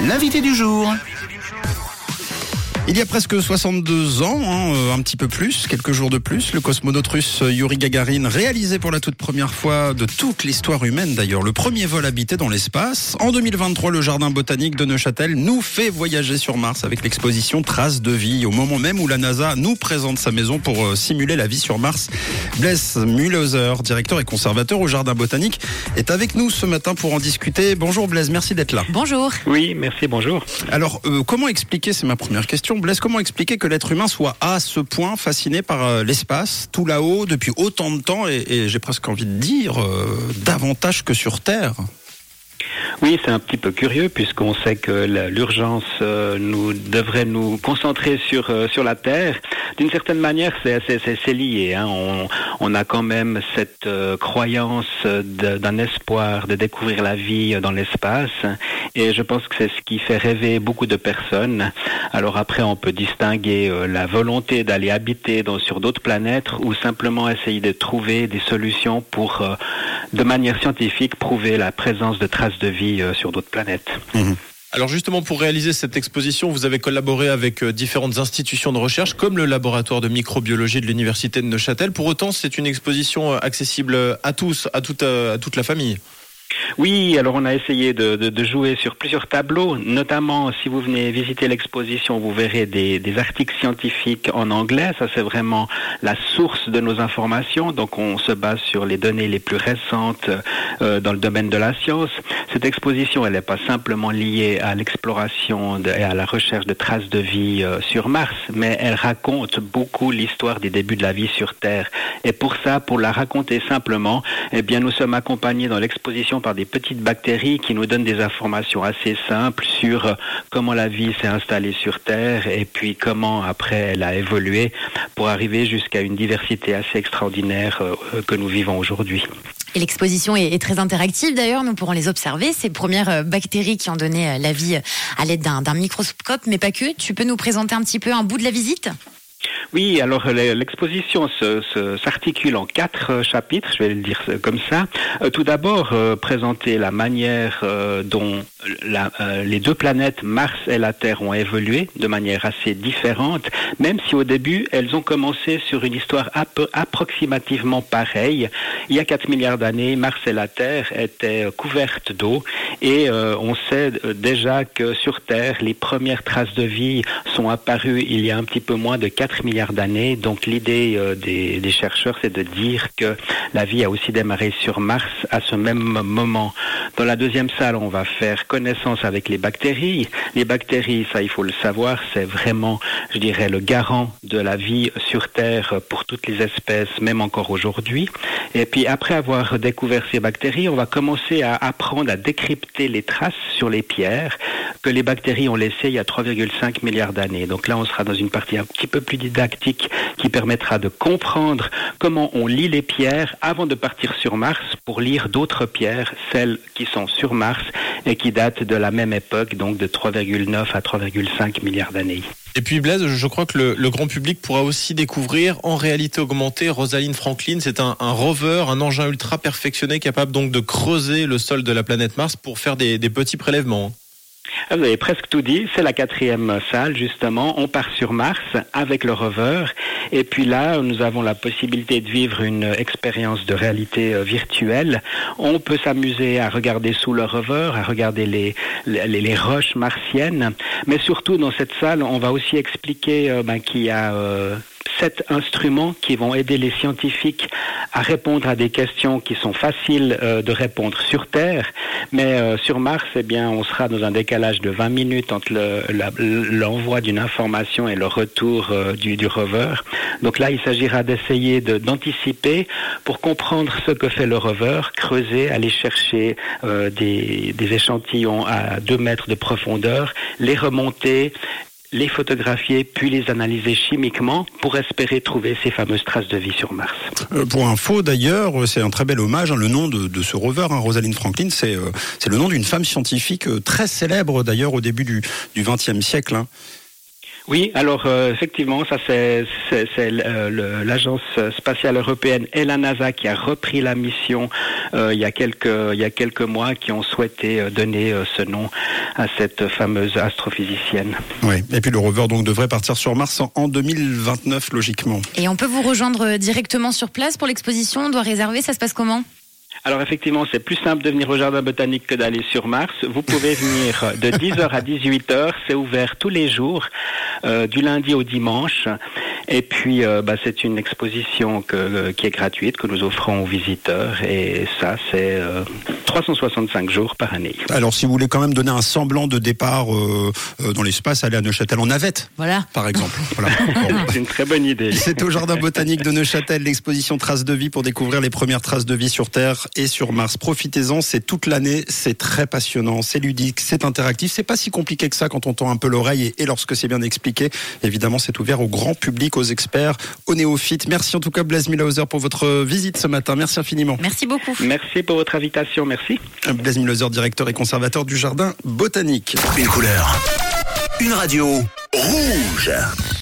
L'invité du jour. Il y a presque 62 ans, hein, euh, un petit peu plus, quelques jours de plus, le cosmonaute russe Yuri Gagarin réalisé pour la toute première fois de toute l'histoire humaine d'ailleurs le premier vol habité dans l'espace. En 2023, le jardin botanique de Neuchâtel nous fait voyager sur Mars avec l'exposition Traces de vie, au moment même où la NASA nous présente sa maison pour euh, simuler la vie sur Mars. Blaise Mühlhauser, directeur et conservateur au jardin botanique, est avec nous ce matin pour en discuter. Bonjour Blaise, merci d'être là. Bonjour. Oui, merci, bonjour. Alors, euh, comment expliquer, c'est ma première question, Blaise, comment expliquer que l'être humain soit à ce point fasciné par euh, l'espace, tout là-haut, depuis autant de temps, et, et j'ai presque envie de dire, euh, davantage que sur Terre? Oui, c'est un petit peu curieux puisqu'on sait que l'urgence euh, nous devrait nous concentrer sur euh, sur la Terre. D'une certaine manière, c'est lié. hein. On, on a quand même cette euh, croyance d'un espoir de découvrir la vie dans l'espace, et je pense que c'est ce qui fait rêver beaucoup de personnes. Alors après, on peut distinguer euh, la volonté d'aller habiter dans- sur d'autres planètes ou simplement essayer de trouver des solutions pour, euh, de manière scientifique, prouver la présence de traces de vie euh, sur d'autres planètes. Alors justement, pour réaliser cette exposition, vous avez collaboré avec euh, différentes institutions de recherche, comme le laboratoire de microbiologie de l'université de Neuchâtel. Pour autant, c'est une exposition euh, accessible à tous, à toute, à toute la famille. Oui, alors on a essayé de, jouer sur plusieurs tableaux, notamment si vous venez visiter l'exposition, vous verrez des, articles scientifiques en anglais, ça c'est vraiment la source de nos informations, donc on se base sur les données les plus récentes euh, dans le domaine de la science. Cette exposition, elle n'est pas simplement liée à l'exploration et à la recherche de traces de vie euh, sur Mars, mais elle raconte beaucoup l'histoire des débuts de la vie sur Terre. Et pour ça, pour la raconter simplement, eh bien, nous sommes accompagnés dans l'exposition par des petites bactéries qui nous donnent des informations assez simples sur euh, comment la vie s'est installée sur Terre et puis comment après elle a évolué pour arriver jusqu'à une diversité assez extraordinaire euh, euh, que nous vivons aujourd'hui. Et l'exposition est, très interactive d'ailleurs, nous pourrons les observer, ces premières bactéries qui ont donné la vie à l'aide d'un microscope, mais pas que. Tu peux nous présenter un petit peu un bout de la visite? Oui, alors le- l'exposition s'articule en quatre euh, chapitres, je vais le dire euh, comme ça. Euh, tout d'abord, euh, présenter la manière euh, dont euh, les deux planètes Mars et la Terre ont évolué de manière assez différente, même si au début elles ont commencé sur une histoire approximativement pareille. Il y a 4 milliards d'années, Mars et la Terre étaient euh, couvertes d'eau et euh, on sait euh, déjà que sur Terre, les premières traces de vie sont apparues il y a un petit peu moins de 4 milliards d'années. Donc l'idée euh, des, des chercheurs, c'est de dire que la vie a aussi démarré sur Mars à ce même moment. Dans la deuxième salle, on va faire connaissance avec les bactéries. Les bactéries, ça il faut le savoir, c'est vraiment, je dirais, le garant de la vie sur Terre pour toutes les espèces, même encore aujourd'hui. Et puis après avoir découvert ces bactéries, on va commencer à apprendre à décrypter les traces sur les pierres que les bactéries ont laissées il y a 3,5 milliards d'années. Donc là, on sera dans une partie un petit peu plus didactique qui permettra de comprendre comment on lit les pierres avant de partir sur Mars pour lire d'autres pierres, celles qui sont sur Mars et qui datent de la même époque, donc de 3,9 à 3,5 milliards d'années. Et puis Blaise, je crois que le, grand public pourra aussi découvrir en réalité augmentée Rosalind Franklin. C'est un, rover, un engin ultra perfectionné capable donc de creuser le sol de la planète Mars pour faire des, des petits prélèvements. Ah, Vous avez presque tout dit, c'est la quatrième salle justement. On part sur Mars avec le rover et puis là nous avons la possibilité de vivre une expérience de réalité euh, virtuelle. On peut s'amuser à regarder sous le rover, à regarder les, les, les roches martiennes, mais surtout dans cette salle on va aussi expliquer euh, ben, qu'il y a euh, sept instruments qui vont aider les scientifiques à répondre à des questions qui sont faciles euh, de répondre sur Terre, mais euh, sur Mars, eh bien, on sera dans un décalage de 20 minutes entre le- l'envoi d'une information et le retour euh, du, du rover. Donc là, il s'agira d'essayer de- d'anticiper pour comprendre ce que fait le rover, creuser, aller chercher euh, des, échantillons à 2 mètres de profondeur, les remonter les photographier puis les analyser chimiquement pour espérer trouver ces fameuses traces de vie sur Mars. Euh, Pour info d'ailleurs, c'est un très bel hommage. hein, le nom de, ce rover, hein, Rosalind Franklin, c'est euh, le nom d'une femme scientifique euh, très célèbre d'ailleurs au début du du XXe siècle. hein. Oui, alors euh, effectivement, ça c'est c'est- c'est euh, l'agence spatiale européenne et la NASA qui a repris la mission euh, il y a quelques il y a quelques mois, qui ont souhaité euh, donner euh, ce nom à cette fameuse astrophysicienne. Oui. Et puis le rover donc devrait partir sur Mars en, en 2029 logiquement. Et on peut vous rejoindre directement sur place pour l'exposition On doit réserver, ça se passe comment? Alors effectivement, c'est plus simple de venir au jardin botanique que d'aller sur Mars. Vous pouvez venir de 10h à 18h, c'est ouvert tous les jours, euh, du lundi au dimanche. Et puis, euh, bah, c'est une exposition que- qui est gratuite, que nous offrons aux visiteurs. Et ça, c'est euh, 365 jours par année. Alors si vous voulez quand même donner un semblant de départ euh, euh, dans l'espace, allez à Neuchâtel en navette, Voilà. par exemple. Voilà. C'est une très bonne idée. C'est au Jardin botanique de Neuchâtel l'exposition Traces de vie pour découvrir les premières traces de vie sur Terre et sur Mars. Profitez-en, c'est toute l'année, c'est très passionnant, c'est ludique, c'est interactif, c'est pas si compliqué que ça quand on tend un peu l'oreille et, et lorsque c'est bien expliqué. Évidemment, c'est ouvert au grand public, aux experts, aux néophytes. Merci en tout cas Blaise Milhauser pour votre visite ce matin. Merci infiniment. Merci beaucoup. Merci pour votre invitation. Merci. Blaise Milhauser, directeur et conservateur du Jardin botanique. Une couleur. Une radio. Rouge.